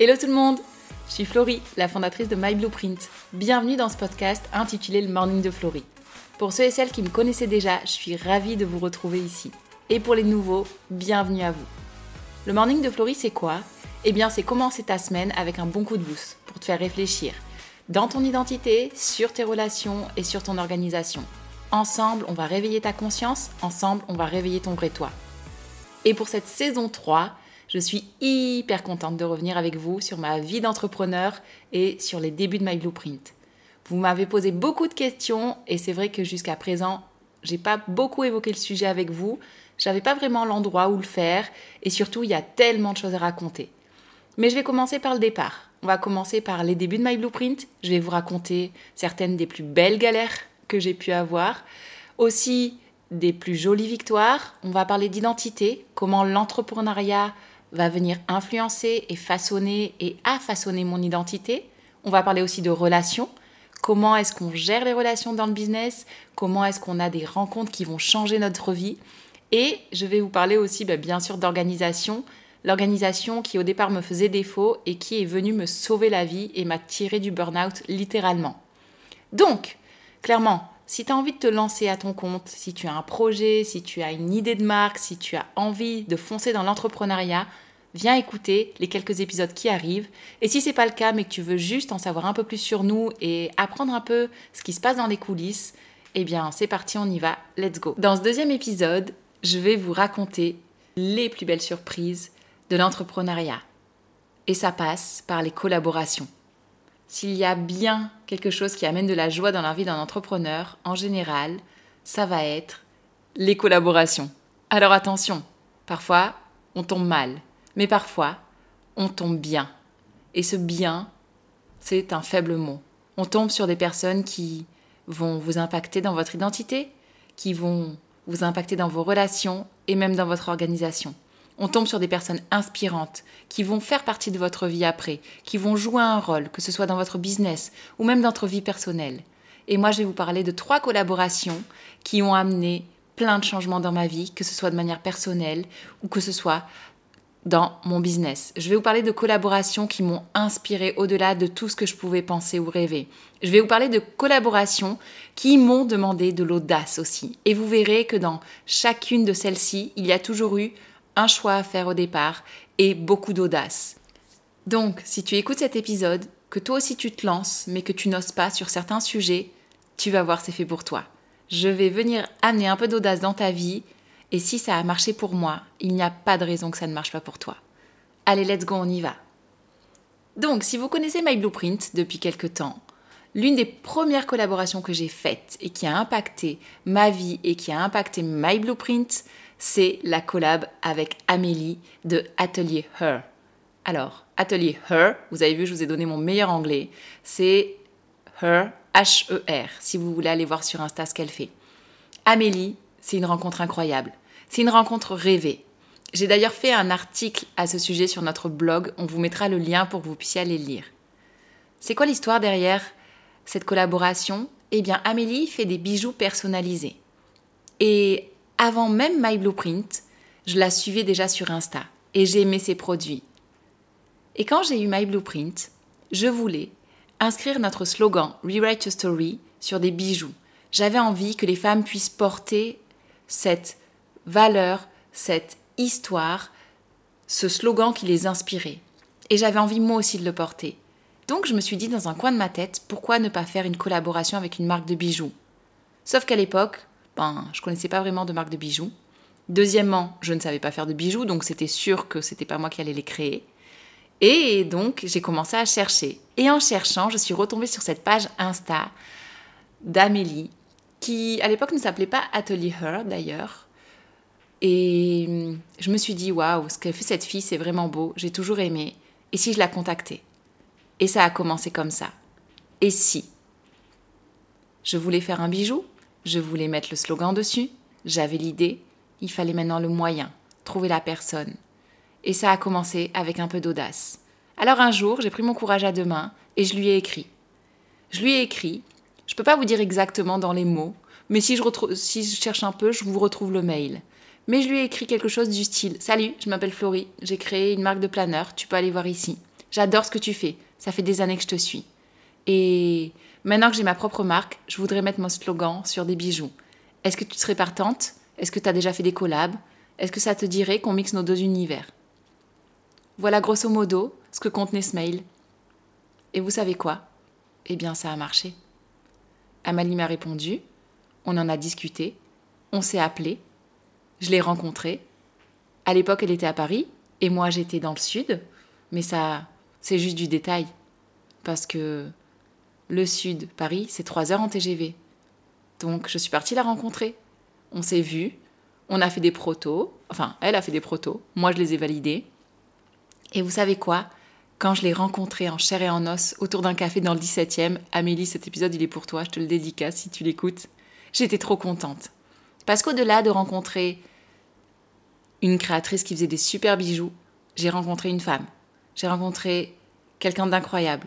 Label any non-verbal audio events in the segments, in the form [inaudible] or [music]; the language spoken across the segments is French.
Hello tout le monde Je suis Florie, la fondatrice de My Blueprint. Bienvenue dans ce podcast intitulé Le Morning de Florie. Pour ceux et celles qui me connaissaient déjà, je suis ravie de vous retrouver ici. Et pour les nouveaux, bienvenue à vous. Le Morning de Florie, c'est quoi? Eh bien, c'est commencer ta semaine avec un bon coup de boost pour te faire réfléchir dans ton identité, sur tes relations et sur ton organisation. Ensemble, on va réveiller ta conscience, ensemble, on va réveiller ton vrai toi. Et pour cette saison 3, je suis hyper contente de revenir avec vous sur ma vie d'entrepreneur et sur les débuts de My Blueprint. Vous m'avez posé beaucoup de questions et c'est vrai que jusqu'à présent, j'ai pas beaucoup évoqué le sujet avec vous. J'avais pas vraiment l'endroit où le faire et surtout, il y a tellement de choses à raconter. Mais je vais commencer par le départ. On va commencer par les débuts de My Blueprint. Je vais vous raconter certaines des plus belles galères que j'ai pu avoir. Aussi des plus jolies victoires. On va parler d'identité, comment l'entrepreneuriat va venir influencer et façonner et a façonné mon identité. On va parler aussi de relations. Comment est-ce qu'on gère les relations dans le business? Comment est-ce qu'on a des rencontres qui vont changer notre vie? Et je vais vous parler aussi bah, bien sûr d'organisation. L'organisation qui au départ me faisait défaut et qui est venue me sauver la vie et m'a tiré du burn-out littéralement. Donc, clairement, si tu as envie de te lancer à ton compte, si tu as un projet, si tu as une idée de marque, si tu as envie de foncer dans l'entrepreneuriat, viens écouter les quelques épisodes qui arrivent. Et si c'est pas le cas, mais que tu veux juste en savoir un peu plus sur nous et apprendre un peu ce qui se passe dans les coulisses, eh bien c'est parti, on y va, let's go. Dans ce deuxième épisode, je vais vous raconter les plus belles surprises de l'entrepreneuriat. Et ça passe par les collaborations. S'il y a bien quelque chose qui amène de la joie dans la vie d'un entrepreneur, en général, ça va être les collaborations. Alors attention, parfois on tombe mal, mais parfois on tombe bien. Et ce bien, c'est un faible mot. On tombe sur des personnes qui vont vous impacter dans votre identité, qui vont vous impacter dans vos relations et même dans votre organisation. On tombe sur des personnes inspirantes qui vont faire partie de votre vie après, qui vont jouer un rôle, que ce soit dans votre business ou même dans votre vie personnelle. Et moi, je vais vous parler de trois collaborations qui ont amené plein de changements dans ma vie, que ce soit de manière personnelle ou que ce soit dans mon business. Je vais vous parler de collaborations qui m'ont inspiré au-delà de tout ce que je pouvais penser ou rêver. Je vais vous parler de collaborations qui m'ont demandé de l'audace aussi. Et vous verrez que dans chacune de celles-ci, il y a toujours eu choix à faire au départ et beaucoup d'audace. Donc, si tu écoutes cet épisode, que toi aussi tu te lances, mais que tu n'oses pas sur certains sujets, tu vas voir c'est fait pour toi. Je vais venir amener un peu d'audace dans ta vie, et si ça a marché pour moi, il n'y a pas de raison que ça ne marche pas pour toi. Allez, let's go, on y va. Donc, si vous connaissez My Blueprint depuis quelque temps, l'une des premières collaborations que j'ai faites et qui a impacté ma vie et qui a impacté My Blueprint, c'est la collab avec Amélie de Atelier Her. Alors, Atelier Her, vous avez vu, je vous ai donné mon meilleur anglais, c'est Her, H-E-R, si vous voulez aller voir sur Insta ce qu'elle fait. Amélie, c'est une rencontre incroyable. C'est une rencontre rêvée. J'ai d'ailleurs fait un article à ce sujet sur notre blog, on vous mettra le lien pour que vous puissiez aller le lire. C'est quoi l'histoire derrière cette collaboration? Eh bien, Amélie fait des bijoux personnalisés. Et avant même My Blueprint, je la suivais déjà sur Insta et j'aimais ses produits. Et quand j'ai eu My Blueprint, je voulais inscrire notre slogan Rewrite Your Story sur des bijoux. J'avais envie que les femmes puissent porter cette valeur, cette histoire, ce slogan qui les inspirait. Et j'avais envie moi aussi de le porter. Donc je me suis dit dans un coin de ma tête, pourquoi ne pas faire une collaboration avec une marque de bijoux? Sauf qu'à l'époque, ben, je connaissais pas vraiment de marque de bijoux. Deuxièmement, je ne savais pas faire de bijoux, donc c'était sûr que c'était pas moi qui allais les créer. Et donc, j'ai commencé à chercher. Et en cherchant, je suis retombée sur cette page Insta d'Amélie, qui à l'époque ne s'appelait pas Atelier Her d'ailleurs. Et hum, je me suis dit, waouh, ce qu'a fait cette fille, c'est vraiment beau, j'ai toujours aimé. Et si je la contactais? Et ça a commencé comme ça. Et si Je voulais faire un bijou, je voulais mettre le slogan dessus, j'avais l'idée, il fallait maintenant le moyen, trouver la personne. Et ça a commencé avec un peu d'audace. Alors un jour, j'ai pris mon courage à deux mains et je lui ai écrit. Je lui ai écrit, je peux pas vous dire exactement dans les mots, mais si je, si je cherche un peu, je vous retrouve le mail. Mais je lui ai écrit quelque chose du style Salut, je m'appelle Florie, j'ai créé une marque de planeur, tu peux aller voir ici. J'adore ce que tu fais. Ça fait des années que je te suis. Et maintenant que j'ai ma propre marque, je voudrais mettre mon slogan sur des bijoux. Est-ce que tu serais partante? Est-ce que tu as déjà fait des collabs? Est-ce que ça te dirait qu'on mixe nos deux univers? Voilà grosso modo ce que contenait ce mail. Et vous savez quoi? Eh bien, ça a marché. Amalie m'a répondu, on en a discuté, on s'est appelé, je l'ai rencontrée. À l'époque, elle était à Paris et moi, j'étais dans le sud, mais ça, c'est juste du détail. Parce que le sud, Paris, c'est trois heures en TGV. Donc, je suis partie la rencontrer. On s'est vus, on a fait des protos, enfin, elle a fait des protos, moi, je les ai validés. Et vous savez quoi? Quand je l'ai rencontrée en chair et en os autour d'un café dans le 17e, Amélie, cet épisode il est pour toi, je te le dédicace si tu l'écoutes. J'étais trop contente. Parce qu'au-delà de rencontrer une créatrice qui faisait des super bijoux, j'ai rencontré une femme. J'ai rencontré quelqu'un d'incroyable.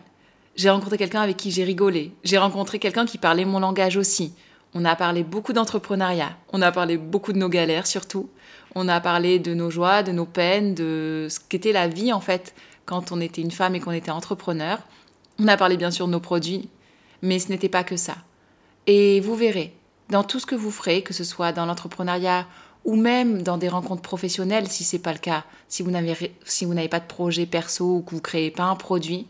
J'ai rencontré quelqu'un avec qui j'ai rigolé. J'ai rencontré quelqu'un qui parlait mon langage aussi. On a parlé beaucoup d'entrepreneuriat. On a parlé beaucoup de nos galères surtout. On a parlé de nos joies, de nos peines, de ce qu'était la vie en fait quand on était une femme et qu'on était entrepreneur. On a parlé bien sûr de nos produits, mais ce n'était pas que ça. Et vous verrez, dans tout ce que vous ferez, que ce soit dans l'entrepreneuriat ou même dans des rencontres professionnelles, si ce n'est pas le cas, si vous n'avez si pas de projet perso ou que vous créez pas un produit,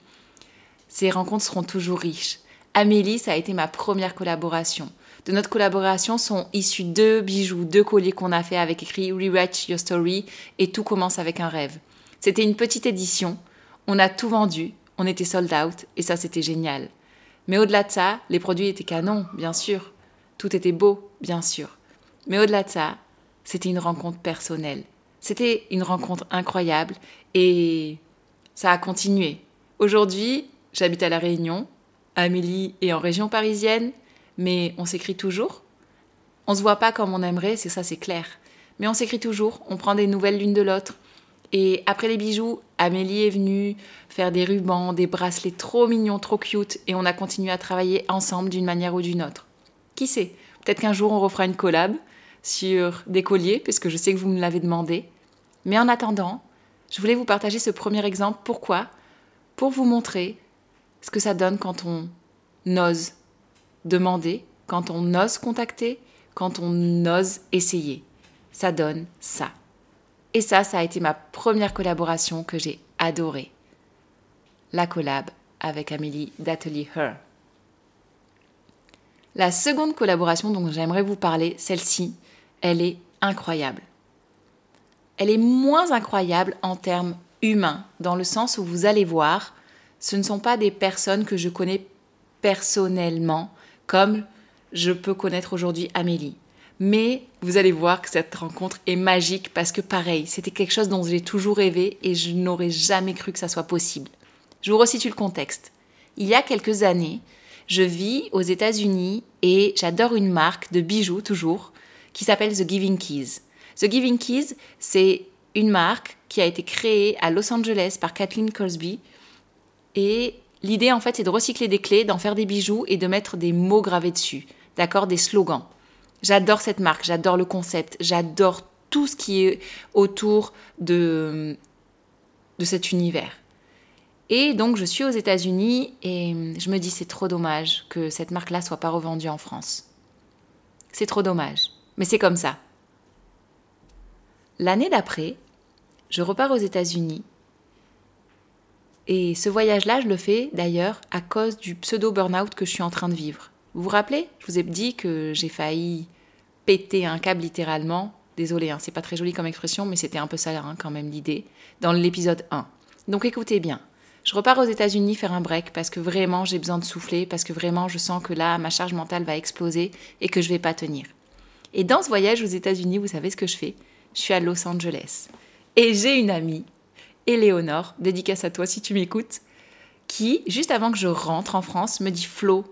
ces rencontres seront toujours riches. Amélie, ça a été ma première collaboration. De notre collaboration sont issus deux bijoux, deux colliers qu'on a fait avec écrit Rewrite Your Story et tout commence avec un rêve. C'était une petite édition. On a tout vendu. On était sold out. Et ça, c'était génial. Mais au-delà de ça, les produits étaient canons, bien sûr. Tout était beau, bien sûr. Mais au-delà de ça, c'était une rencontre personnelle. C'était une rencontre incroyable et ça a continué. Aujourd'hui, j'habite à La Réunion. Amélie est en région parisienne, mais on s'écrit toujours. On se voit pas comme on aimerait, c'est ça, c'est clair. Mais on s'écrit toujours, on prend des nouvelles l'une de l'autre, et après les bijoux, Amélie est venue faire des rubans, des bracelets trop mignons, trop cute, et on a continué à travailler ensemble d'une manière ou d'une autre. Qui sait Peut-être qu'un jour on refera une collab sur des colliers, puisque je sais que vous me l'avez demandé. Mais en attendant, je voulais vous partager ce premier exemple. Pourquoi? Pour vous montrer ce que ça donne quand on ose demander, quand on ose contacter, quand on ose essayer. Ça donne ça. Et ça, ça a été ma première collaboration que j'ai adorée. La collab avec Amélie d'Atelier Her. La seconde collaboration dont j'aimerais vous parler, celle-ci, elle est incroyable. Elle est moins incroyable en termes humains, dans le sens où vous allez voir, ce ne sont pas des personnes que je connais personnellement, comme je peux connaître aujourd'hui Amélie. Mais vous allez voir que cette rencontre est magique parce que pareil, c'était quelque chose dont j'ai toujours rêvé et je n'aurais jamais cru que ça soit possible. Je vous resitue le contexte. Il y a quelques années, je vis aux États-Unis et j'adore une marque de bijoux toujours qui s'appelle The Giving Keys. The Giving Keys, c'est une marque qui a été créée à Los Angeles par Kathleen Cosby et l'idée en fait c'est de recycler des clés, d'en faire des bijoux et de mettre des mots gravés dessus, d'accord, des slogans. J'adore cette marque, j'adore le concept, j'adore tout ce qui est autour de, de cet univers. Et donc je suis aux États-Unis et je me dis c'est trop dommage que cette marque-là soit pas revendue en France. C'est trop dommage, mais c'est comme ça. L'année d'après, je repars aux États-Unis et ce voyage-là, je le fais d'ailleurs à cause du pseudo burn-out que je suis en train de vivre. Vous vous rappelez? Je vous ai dit que j'ai failli péter un câble littéralement. Désolé, hein, c'est pas très joli comme expression, mais c'était un peu ça hein, quand même l'idée, dans l'épisode 1. Donc écoutez bien. Je repars aux États-Unis faire un break parce que vraiment j'ai besoin de souffler, parce que vraiment je sens que là ma charge mentale va exploser et que je vais pas tenir. Et dans ce voyage aux États-Unis, vous savez ce que je fais? Je suis à Los Angeles. Et j'ai une amie, Éléonore, dédicace à toi si tu m'écoutes, qui, juste avant que je rentre en France, me dit Flo,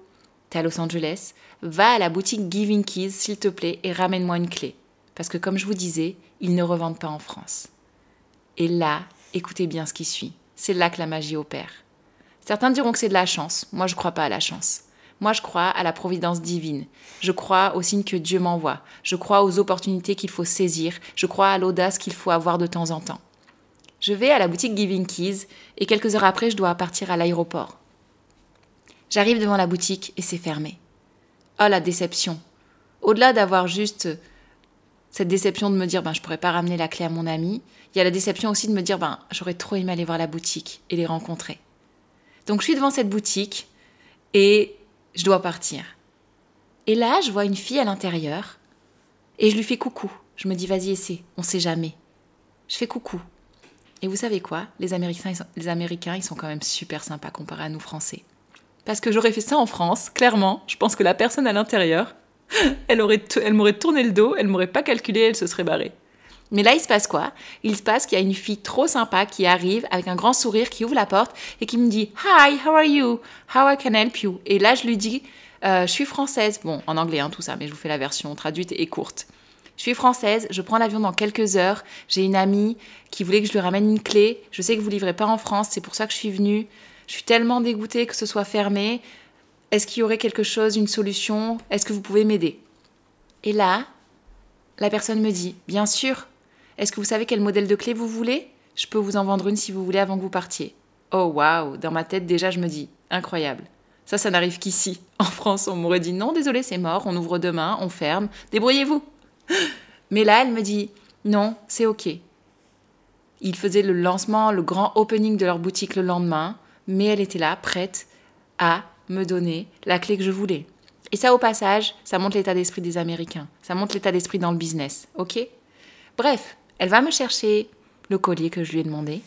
t'es à Los Angeles, va à la boutique Giving Keys, s'il te plaît, et ramène-moi une clé. Parce que comme je vous disais, ils ne revendent pas en France. Et là, écoutez bien ce qui suit. C'est là que la magie opère. Certains diront que c'est de la chance. Moi, je ne crois pas à la chance. Moi, je crois à la providence divine. Je crois aux signes que Dieu m'envoie. Je crois aux opportunités qu'il faut saisir. Je crois à l'audace qu'il faut avoir de temps en temps. Je vais à la boutique Giving Keys et quelques heures après, je dois partir à l'aéroport. J'arrive devant la boutique et c'est fermé. Oh la déception. Au-delà d'avoir juste cette déception de me dire ben je pourrais pas ramener la clé à mon ami, il y a la déception aussi de me dire ben j'aurais trop aimé aller voir la boutique et les rencontrer. Donc je suis devant cette boutique et je dois partir. Et là, je vois une fille à l'intérieur et je lui fais coucou. Je me dis vas-y essaie, on sait jamais. Je fais coucou. Et vous savez quoi? Les Américains, les Américains, ils sont quand même super sympas comparés à nous Français. Parce que j'aurais fait ça en France, clairement, je pense que la personne à l'intérieur, [laughs] elle m'aurait tourné le dos, elle m'aurait pas calculé, elle se serait barrée. Mais là, il se passe quoi? Il se passe qu'il y a une fille trop sympa qui arrive avec un grand sourire, qui ouvre la porte et qui me dit Hi, how are you? How I can help you? Et là, je lui dis euh, Je suis française. Bon, en anglais, hein, tout ça, mais je vous fais la version traduite et courte. Je suis française, je prends l'avion dans quelques heures. J'ai une amie qui voulait que je lui ramène une clé. Je sais que vous livrez pas en France, c'est pour ça que je suis venue. Je suis tellement dégoûtée que ce soit fermé. Est-ce qu'il y aurait quelque chose, une solution? Est-ce que vous pouvez m'aider? Et là, la personne me dit Bien sûr. Est-ce que vous savez quel modèle de clé vous voulez? Je peux vous en vendre une si vous voulez avant que vous partiez. Oh waouh Dans ma tête, déjà, je me dis Incroyable. Ça, ça n'arrive qu'ici. En France, on m'aurait dit Non, désolé, c'est mort, on ouvre demain, on ferme, débrouillez-vous. [gasps] Mais là, elle me dit Non, c'est OK. Ils faisaient le lancement, le grand opening de leur boutique le lendemain mais elle était là, prête à me donner la clé que je voulais. Et ça, au passage, ça montre l'état d'esprit des Américains. Ça montre l'état d'esprit dans le business, ok? Bref, elle va me chercher le collier que je lui ai demandé.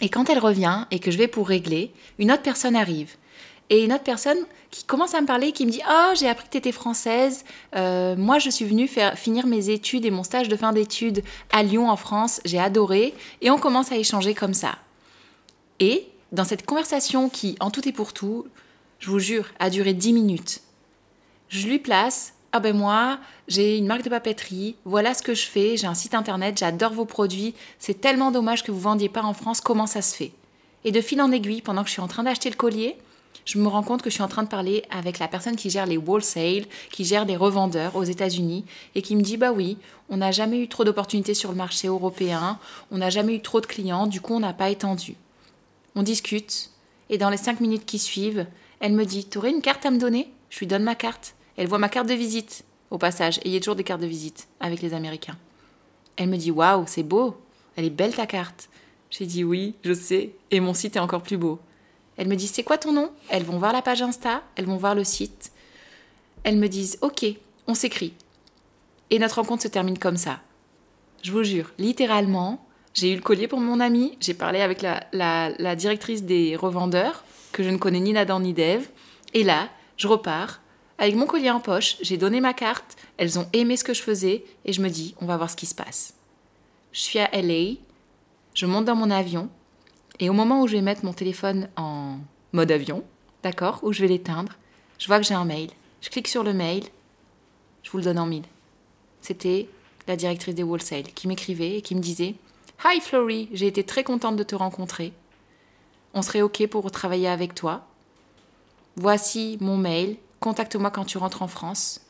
Et quand elle revient et que je vais pour régler, une autre personne arrive. Et une autre personne qui commence à me parler, qui me dit Oh, j'ai appris que tu étais française. Euh, moi, je suis venue faire, finir mes études et mon stage de fin d'études à Lyon, en France. J'ai adoré. Et on commence à échanger comme ça. Et dans cette conversation qui, en tout et pour tout, je vous jure, a duré 10 minutes, je lui place Ah ben moi, j'ai une marque de papeterie, voilà ce que je fais, j'ai un site internet, j'adore vos produits, c'est tellement dommage que vous vendiez pas en France, comment ça se fait? Et de fil en aiguille, pendant que je suis en train d'acheter le collier, je me rends compte que je suis en train de parler avec la personne qui gère les wholesale, qui gère des revendeurs aux États-Unis, et qui me dit Bah oui, on n'a jamais eu trop d'opportunités sur le marché européen, on n'a jamais eu trop de clients, du coup on n'a pas étendu. On discute, et dans les cinq minutes qui suivent, elle me dit T'aurais une carte à me donner? Je lui donne ma carte. Elle voit ma carte de visite. Au passage, ayez toujours des cartes de visite avec les Américains. Elle me dit Waouh, c'est beau Elle est belle ta carte. J'ai dit Oui, je sais, et mon site est encore plus beau. Elle me dit C'est quoi ton nom? Elles vont voir la page Insta, elles vont voir le site. Elles me disent Ok, on s'écrit. Et notre rencontre se termine comme ça. Je vous jure, littéralement, j'ai eu le collier pour mon ami, j'ai parlé avec la, directrice des revendeurs, que je ne connais ni Nadan ni Dev, et là, je repars avec mon collier en poche, j'ai donné ma carte, elles ont aimé ce que je faisais, et je me dis, on va voir ce qui se passe. Je suis à LA, je monte dans mon avion, et au moment où je vais mettre mon téléphone en mode avion, d'accord, où je vais l'éteindre, je vois que j'ai un mail. Je clique sur le mail, je vous le donne en mille. C'était la directrice des wholesale qui m'écrivait et qui me disait Hi Flory, j'ai été très contente de te rencontrer. On serait OK pour travailler avec toi. Voici mon mail. Contacte-moi quand tu rentres en France.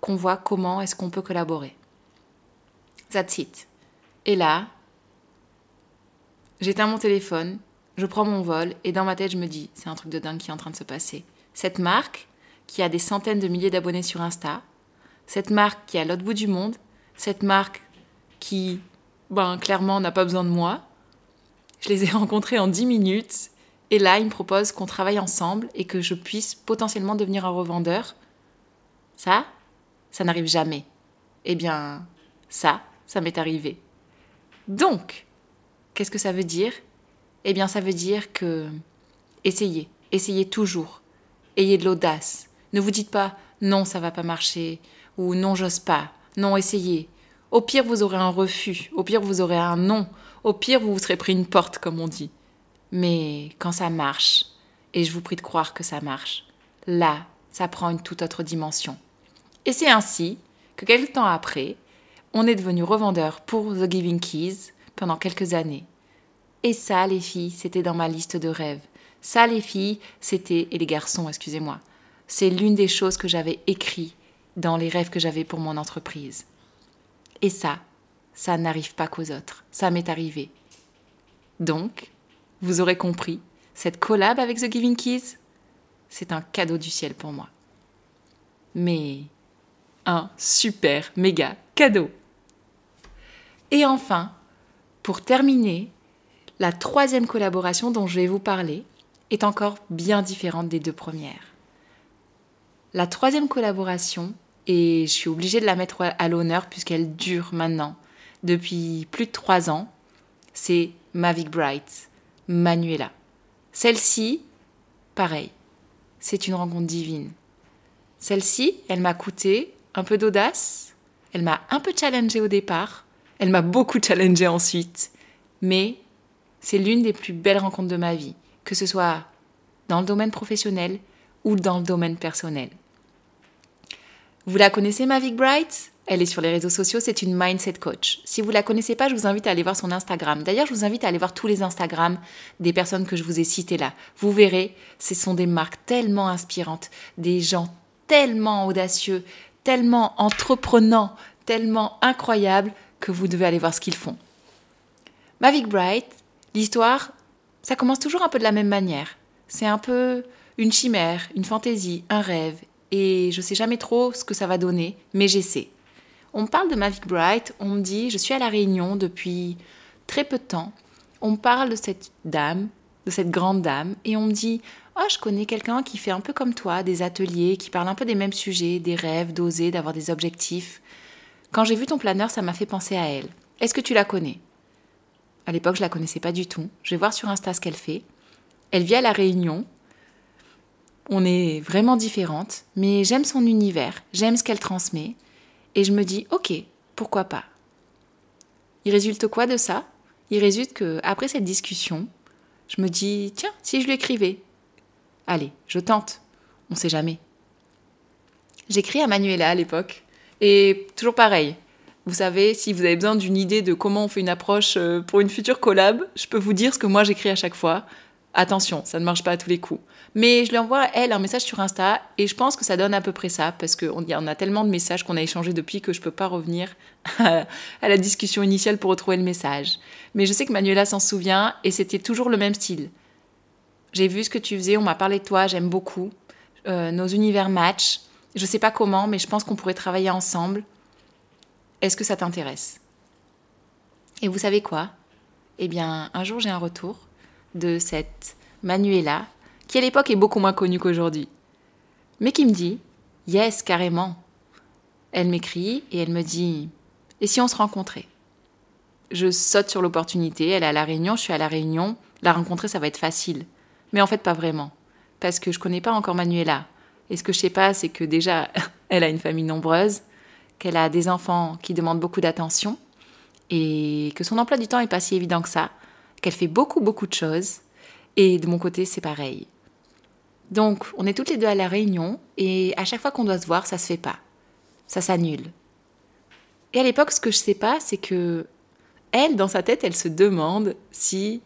Qu'on voit comment est-ce qu'on peut collaborer. That's it. Et là, j'éteins mon téléphone, je prends mon vol et dans ma tête, je me dis, c'est un truc de dingue qui est en train de se passer. Cette marque qui a des centaines de milliers d'abonnés sur Insta, cette marque qui est à l'autre bout du monde, cette marque qui ben clairement, n'a pas besoin de moi. Je les ai rencontrés en 10 minutes. Et là, ils me proposent qu'on travaille ensemble et que je puisse potentiellement devenir un revendeur. Ça, ça n'arrive jamais. Eh bien, ça, ça m'est arrivé. Donc, qu'est-ce que ça veut dire? Eh bien, ça veut dire que essayez, essayez toujours. Ayez de l'audace. Ne vous dites pas non, ça va pas marcher ou non, j'ose pas. Non, essayez. Au pire, vous aurez un refus. Au pire, vous aurez un non. Au pire, vous vous serez pris une porte, comme on dit. Mais quand ça marche, et je vous prie de croire que ça marche, là, ça prend une toute autre dimension. Et c'est ainsi que quelques temps après, on est devenu revendeur pour The Giving Keys pendant quelques années. Et ça, les filles, c'était dans ma liste de rêves. Ça, les filles, c'était, et les garçons, excusez-moi, c'est l'une des choses que j'avais écrit dans les rêves que j'avais pour mon entreprise. Et ça, ça n'arrive pas qu'aux autres. Ça m'est arrivé. Donc, vous aurez compris, cette collab avec The Giving Keys, c'est un cadeau du ciel pour moi. Mais un super méga cadeau. Et enfin, pour terminer, la troisième collaboration dont je vais vous parler est encore bien différente des deux premières. La troisième collaboration, et je suis obligée de la mettre à l'honneur puisqu'elle dure maintenant depuis plus de trois ans, c'est Mavic Bright, Manuela. Celle-ci, pareil, c'est une rencontre divine. Celle-ci, elle m'a coûté un peu d'audace, elle m'a un peu challengée au départ, elle m'a beaucoup challengée ensuite, mais c'est l'une des plus belles rencontres de ma vie, que ce soit dans le domaine professionnel ou dans le domaine personnel. Vous la connaissez, Mavic Bright Elle est sur les réseaux sociaux, c'est une mindset coach. Si vous la connaissez pas, je vous invite à aller voir son Instagram. D'ailleurs, je vous invite à aller voir tous les Instagrams des personnes que je vous ai citées là. Vous verrez, ce sont des marques tellement inspirantes, des gens tellement audacieux, tellement entreprenants, tellement incroyables que vous devez aller voir ce qu'ils font. Mavic Bright, L'histoire, ça commence toujours un peu de la même manière. C'est un peu une chimère, une fantaisie, un rêve, et je sais jamais trop ce que ça va donner, mais j'essaie. On me parle de Mavic Bright, on me dit je suis à la Réunion depuis très peu de temps. On me parle de cette dame, de cette grande dame, et on me dit oh je connais quelqu'un qui fait un peu comme toi, des ateliers, qui parle un peu des mêmes sujets, des rêves, d'oser, d'avoir des objectifs. Quand j'ai vu ton planeur, ça m'a fait penser à elle. Est-ce que tu la connais? À l'époque, je la connaissais pas du tout. Je vais voir sur Insta ce qu'elle fait. Elle vit à La Réunion. On est vraiment différentes, mais j'aime son univers, j'aime ce qu'elle transmet. Et je me dis, ok, pourquoi pas? Il résulte quoi de ça? Il résulte que après cette discussion, je me dis, tiens, si je lui écrivais Allez, je tente. On sait jamais. J'écris à Manuela à l'époque. Et toujours pareil, vous savez, si vous avez besoin d'une idée de comment on fait une approche euh, pour une future collab, je peux vous dire ce que moi j'écris à chaque fois. Attention, ça ne marche pas à tous les coups. Mais je lui envoie, elle, un message sur Insta et je pense que ça donne à peu près ça parce qu'on y en a tellement de messages qu'on a échangés depuis que je ne peux pas revenir [laughs] à la discussion initiale pour retrouver le message. Mais je sais que Manuela s'en souvient et c'était toujours le même style. J'ai vu ce que tu faisais, on m'a parlé de toi, j'aime beaucoup. Euh, nos univers match. Je sais pas comment, mais je pense qu'on pourrait travailler ensemble. Est-ce que ça t'intéresse? Et vous savez quoi? Eh bien, un jour j'ai un retour de cette Manuela, qui à l'époque est beaucoup moins connue qu'aujourd'hui, mais qui me dit Yes, carrément. Elle m'écrit et elle me dit Et si on se rencontrait? Je saute sur l'opportunité, elle est à La Réunion, je suis à La Réunion, la rencontrer ça va être facile. Mais en fait, pas vraiment, parce que je connais pas encore Manuela. Et ce que je sais pas, c'est que déjà, [laughs] elle a une famille nombreuse, qu'elle a des enfants qui demandent beaucoup d'attention et que son emploi du temps est pas si évident que ça, qu'elle fait beaucoup beaucoup de choses et de mon côté c'est pareil. Donc on est toutes les deux à la réunion et à chaque fois qu'on doit se voir ça se fait pas, ça s'annule. Et à l'époque ce que je sais pas c'est que elle dans sa tête elle se demande si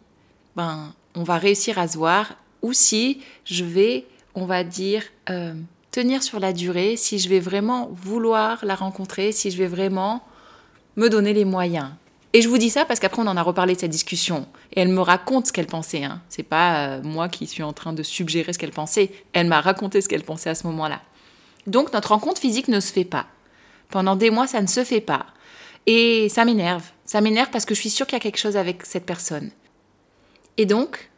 ben on va réussir à se voir ou si je vais on va dire euh, tenir sur la durée, si je vais vraiment vouloir la rencontrer, si je vais vraiment me donner les moyens. Et je vous dis ça parce qu'après on en a reparlé de cette discussion et elle me raconte ce qu'elle pensait. Hein. C'est pas euh, moi qui suis en train de suggérer ce qu'elle pensait. Elle m'a raconté ce qu'elle pensait à ce moment-là. Donc notre rencontre physique ne se fait pas. Pendant des mois, ça ne se fait pas. Et ça m'énerve. Ça m'énerve parce que je suis sûre qu'il y a quelque chose avec cette personne. Et donc,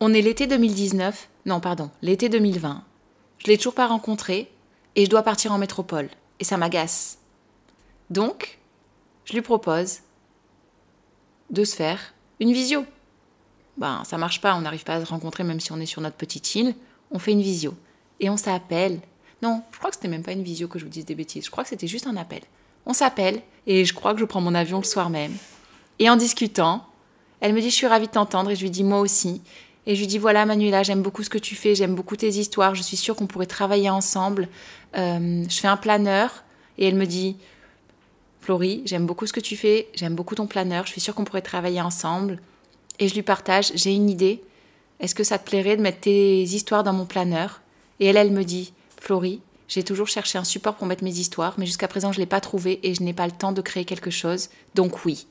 on est l'été 2019, non pardon, l'été 2020. Je l'ai toujours pas rencontré et je dois partir en métropole. Et ça m'agace. Donc, je lui propose de se faire une visio. Ben, ça marche pas, on n'arrive pas à se rencontrer même si on est sur notre petite île. On fait une visio. Et on s'appelle. Non, je crois que c'était même pas une visio que je vous dise des bêtises. Je crois que c'était juste un appel. On s'appelle et je crois que je prends mon avion le soir même. Et en discutant, elle me dit Je suis ravie de t'entendre et je lui dis Moi aussi. Et je lui dis voilà Manuela, j'aime beaucoup ce que tu fais, j'aime beaucoup tes histoires, je suis sûre qu'on pourrait travailler ensemble. Euh, je fais un planeur et elle me dit Florie, j'aime beaucoup ce que tu fais, j'aime beaucoup ton planeur, je suis sûre qu'on pourrait travailler ensemble. Et je lui partage, j'ai une idée. Est-ce que ça te plairait de mettre tes histoires dans mon planeur? Et elle, elle me dit Florie, j'ai toujours cherché un support pour mettre mes histoires, mais jusqu'à présent je ne l'ai pas trouvé et je n'ai pas le temps de créer quelque chose. Donc oui.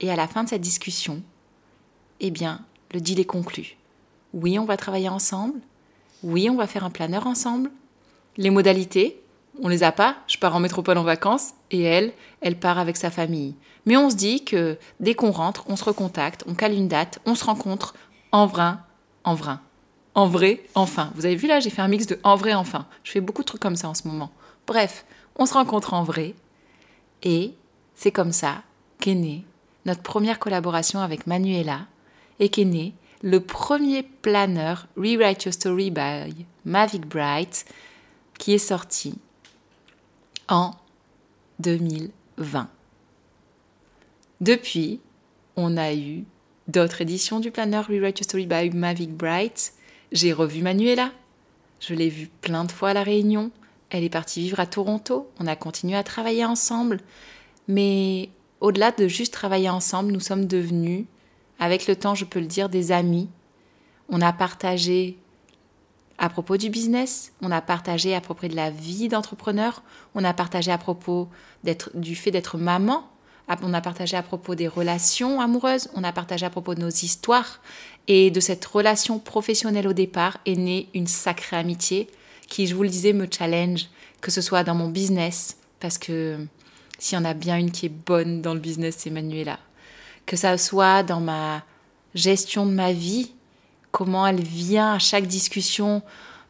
Et à la fin de cette discussion, eh bien, le deal est conclu. Oui, on va travailler ensemble. Oui, on va faire un planeur ensemble. Les modalités, on les a pas. Je pars en métropole en vacances et elle, elle part avec sa famille. Mais on se dit que dès qu'on rentre, on se recontacte, on cale une date, on se rencontre en vrai, en vrai. En vrai, enfin. Vous avez vu là, j'ai fait un mix de en vrai, enfin. Je fais beaucoup de trucs comme ça en ce moment. Bref, on se rencontre en vrai. Et c'est comme ça qu'est née notre première collaboration avec Manuela et qu'est né le premier planeur Rewrite Your Story by Mavic Bright qui est sorti en 2020. Depuis, on a eu d'autres éditions du planeur Rewrite Your Story by Mavic Bright. J'ai revu Manuela. Je l'ai vue plein de fois à La Réunion. Elle est partie vivre à Toronto. On a continué à travailler ensemble. Mais au-delà de juste travailler ensemble, nous sommes devenus, avec le temps, je peux le dire, des amis. On a partagé à propos du business, on a partagé à propos de la vie d'entrepreneur, on a partagé à propos du fait d'être maman, on a partagé à propos des relations amoureuses, on a partagé à propos de nos histoires. Et de cette relation professionnelle au départ est née une sacrée amitié qui, je vous le disais, me challenge, que ce soit dans mon business, parce que s'il y en a bien une qui est bonne dans le business, c'est Manuela. Que ça soit dans ma gestion de ma vie, comment elle vient à chaque discussion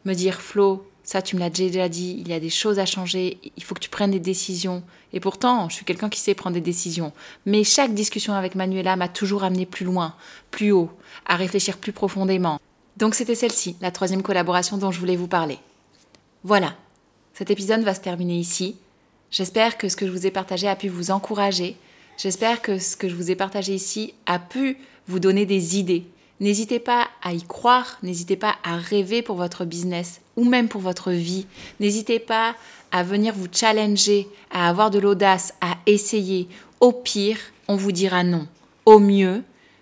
me dire Flo, ça tu me l'as déjà dit, il y a des choses à changer, il faut que tu prennes des décisions. Et pourtant, je suis quelqu'un qui sait prendre des décisions. Mais chaque discussion avec Manuela m'a toujours amené plus loin, plus haut, à réfléchir plus profondément. Donc c'était celle-ci, la troisième collaboration dont je voulais vous parler. Voilà, cet épisode va se terminer ici. J'espère que ce que je vous ai partagé a pu vous encourager. J'espère que ce que je vous ai partagé ici a pu vous donner des idées. N'hésitez pas à y croire, n'hésitez pas à rêver pour votre business ou même pour votre vie. N'hésitez pas à venir vous challenger, à avoir de l'audace, à essayer. Au pire, on vous dira non. Au mieux,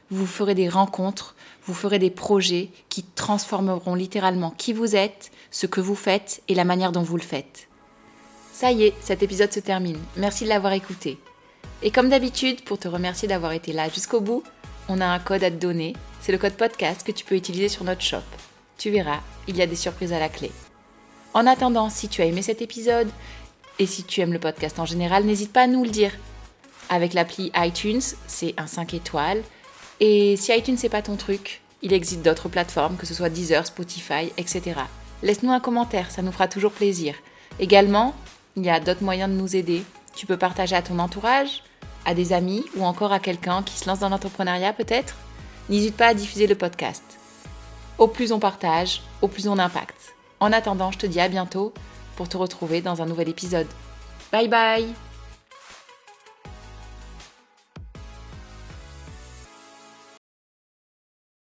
vous ferez des rencontres, vous ferez des projets qui transformeront littéralement qui vous êtes, ce que vous faites et la manière dont vous le faites. Ça y est, cet épisode se termine. Merci de l'avoir écouté. Et comme d'habitude, pour te remercier d'avoir été là jusqu'au bout, on a un code à te donner. C'est le code podcast que tu peux utiliser sur notre shop. Tu verras, il y a des surprises à la clé. En attendant, si tu as aimé cet épisode et si tu aimes le podcast en général, n'hésite pas à nous le dire. Avec l'appli iTunes, c'est un 5 étoiles. Et si iTunes c'est pas ton truc, il existe d'autres plateformes, que ce soit Deezer, Spotify, etc. Laisse-nous un commentaire, ça nous fera toujours plaisir. Également, il y a d'autres moyens de nous aider. Tu peux partager à ton entourage, à des amis ou encore à quelqu'un qui se lance dans l'entrepreneuriat peut-être? N'hésite pas à diffuser le podcast. Au plus on partage, au plus on impacte. En attendant, je te dis à bientôt pour te retrouver dans un nouvel épisode. Bye bye